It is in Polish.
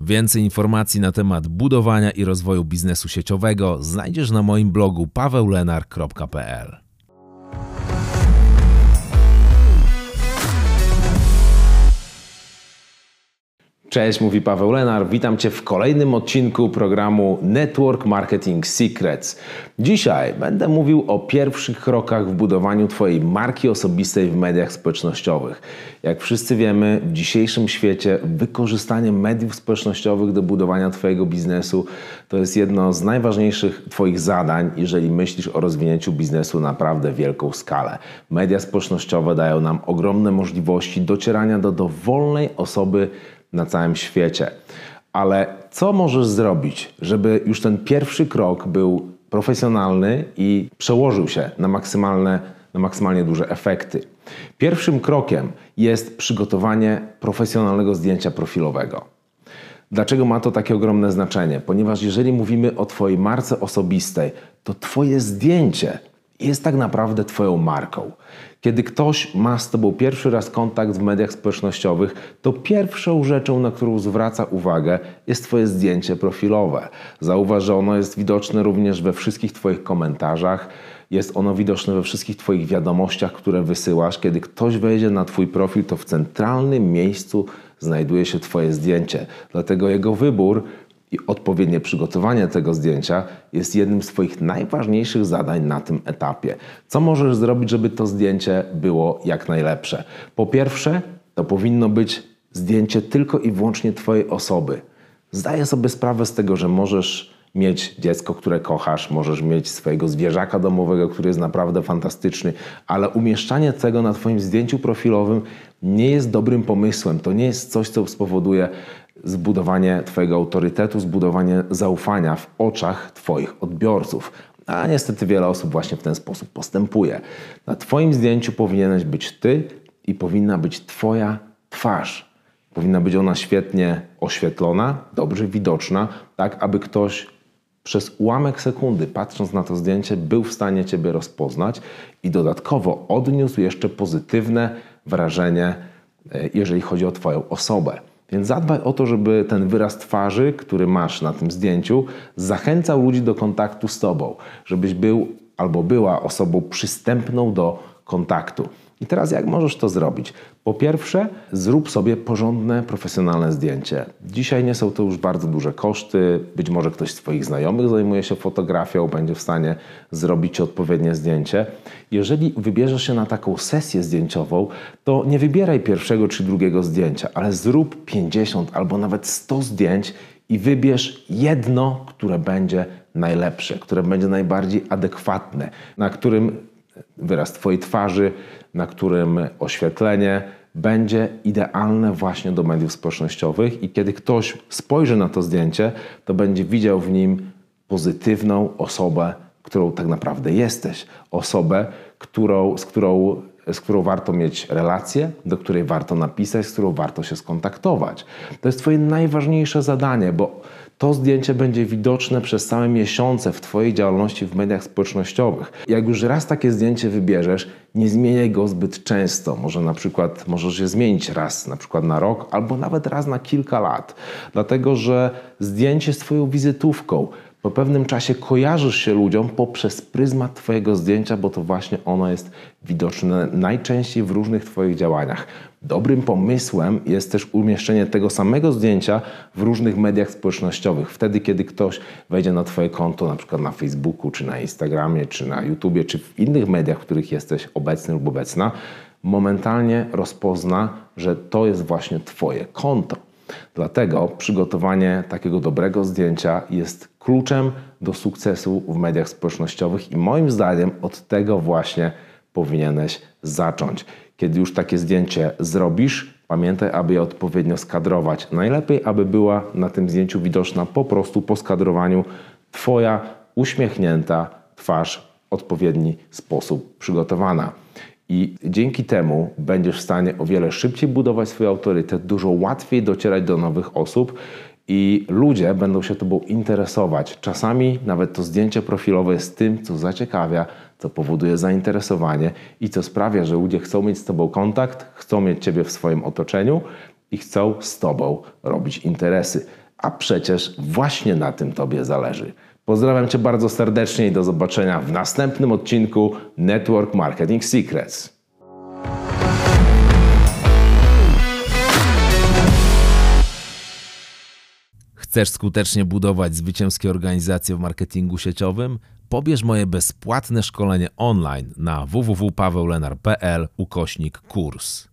Więcej informacji na temat budowania i rozwoju biznesu sieciowego znajdziesz na moim blogu paweulenar.pl. Cześć, mówi Paweł Lenar. Witam Cię w kolejnym odcinku programu Network Marketing Secrets. Dzisiaj będę mówił o pierwszych krokach w budowaniu Twojej marki osobistej w mediach społecznościowych. Jak wszyscy wiemy, w dzisiejszym świecie wykorzystanie mediów społecznościowych do budowania Twojego biznesu to jest jedno z najważniejszych Twoich zadań, jeżeli myślisz o rozwinięciu biznesu na naprawdę wielką skalę. Media społecznościowe dają nam ogromne możliwości docierania do dowolnej osoby na całym świecie. Ale co możesz zrobić, żeby już ten pierwszy krok był profesjonalny i przełożył się na maksymalne, na maksymalnie duże efekty? Pierwszym krokiem jest przygotowanie profesjonalnego zdjęcia profilowego. Dlaczego ma to takie ogromne znaczenie? Ponieważ jeżeli mówimy o Twojej marce osobistej, to Twoje zdjęcie jest tak naprawdę Twoją marką. Kiedy ktoś ma z Tobą pierwszy raz kontakt w mediach społecznościowych, to pierwszą rzeczą, na którą zwraca uwagę, jest Twoje zdjęcie profilowe. Zauważ, że ono jest widoczne również we wszystkich Twoich komentarzach, jest ono widoczne we wszystkich Twoich wiadomościach, które wysyłasz. Kiedy ktoś wejdzie na Twój profil, to w centralnym miejscu znajduje się Twoje zdjęcie. Dlatego jego wybór i odpowiednie przygotowanie tego zdjęcia jest jednym z Twoich najważniejszych zadań na tym etapie. Co możesz zrobić, żeby to zdjęcie było jak najlepsze? Po pierwsze, to powinno być zdjęcie tylko i wyłącznie Twojej osoby. Zdaję sobie sprawę z tego, że możesz mieć dziecko, które kochasz, możesz mieć swojego zwierzaka domowego, który jest naprawdę fantastyczny, ale umieszczanie tego na Twoim zdjęciu profilowym nie jest dobrym pomysłem. To nie jest coś, co spowoduje zbudowanie Twojego autorytetu, zbudowanie zaufania w oczach Twoich odbiorców. A niestety wiele osób właśnie w ten sposób postępuje. Na Twoim zdjęciu powinieneś być Ty i powinna być Twoja twarz. Powinna być ona świetnie oświetlona, dobrze widoczna, tak aby ktoś przez ułamek sekundy, patrząc na to zdjęcie, był w stanie Ciebie rozpoznać i dodatkowo odniósł jeszcze pozytywne wrażenie, e, jeżeli chodzi o Twoją osobę. Więc zadbaj o to, żeby ten wyraz twarzy, który masz na tym zdjęciu, zachęcał ludzi do kontaktu z Tobą, żebyś był albo była osobą przystępną do kontaktu. I teraz jak możesz to zrobić? Po pierwsze, zrób sobie porządne, profesjonalne zdjęcie. Dzisiaj nie są to już bardzo duże koszty. Być może ktoś z Twoich znajomych zajmuje się fotografią, będzie w stanie zrobić odpowiednie zdjęcie. Jeżeli wybierzesz się na taką sesję zdjęciową, to nie wybieraj pierwszego czy drugiego zdjęcia, ale zrób 50 albo nawet 100 zdjęć i wybierz jedno, które będzie najlepsze, które będzie najbardziej adekwatne, na którym wyraz Twojej twarzy, na którym oświetlenie będzie idealne właśnie do mediów społecznościowych i kiedy ktoś spojrzy na to zdjęcie, to będzie widział w nim pozytywną osobę, którą tak naprawdę jesteś. Osobę, którą, z, którą, z którą warto mieć relację, do której warto napisać, z którą warto się skontaktować. To jest Twoje najważniejsze zadanie, bo to zdjęcie będzie widoczne przez całe miesiące w Twojej działalności w mediach społecznościowych. Jak już raz takie zdjęcie wybierzesz, nie zmieniaj go zbyt często. Może na przykład możesz je zmienić raz, na przykład na rok, albo nawet raz na kilka lat. Dlatego, że zdjęcie jest Twoją wizytówką po pewnym czasie kojarzysz się ludziom poprzez pryzmat Twojego zdjęcia, bo to właśnie ono jest widoczne najczęściej w różnych Twoich działaniach. Dobrym pomysłem jest też umieszczenie tego samego zdjęcia w różnych mediach społecznościowych. Wtedy, kiedy ktoś wejdzie na Twoje konto, na przykład na Facebooku, czy na Instagramie, czy na YouTubie, czy w innych mediach, w których jesteś obecny lub obecna, momentalnie rozpozna, że to jest właśnie Twoje konto. Dlatego przygotowanie takiego dobrego zdjęcia jest kluczem do sukcesu w mediach społecznościowych i moim zdaniem od tego właśnie powinieneś zacząć. Kiedy już takie zdjęcie zrobisz, pamiętaj, aby je odpowiednio skadrować. Najlepiej, aby była na tym zdjęciu widoczna po prostu po skadrowaniu Twoja uśmiechnięta twarz w odpowiedni sposób przygotowana. I dzięki temu będziesz w stanie o wiele szybciej budować swój autorytet, dużo łatwiej docierać do nowych osób i ludzie będą się Tobą interesować. Czasami nawet to zdjęcie profilowe jest tym, co zaciekawia, co powoduje zainteresowanie i co sprawia, że ludzie chcą mieć z Tobą kontakt, chcą mieć Ciebie w swoim otoczeniu i chcą z Tobą robić interesy. a przecież właśnie na tym Tobie zależy. Pozdrawiam Cię bardzo serdecznie i do zobaczenia w następnym odcinku Network Marketing Secrets. Chcesz skutecznie budować zwycięskie organizacje w marketingu sieciowym? Pobierz moje bezpłatne szkolenie online na www.paweulenar.pl ukośnik kurs.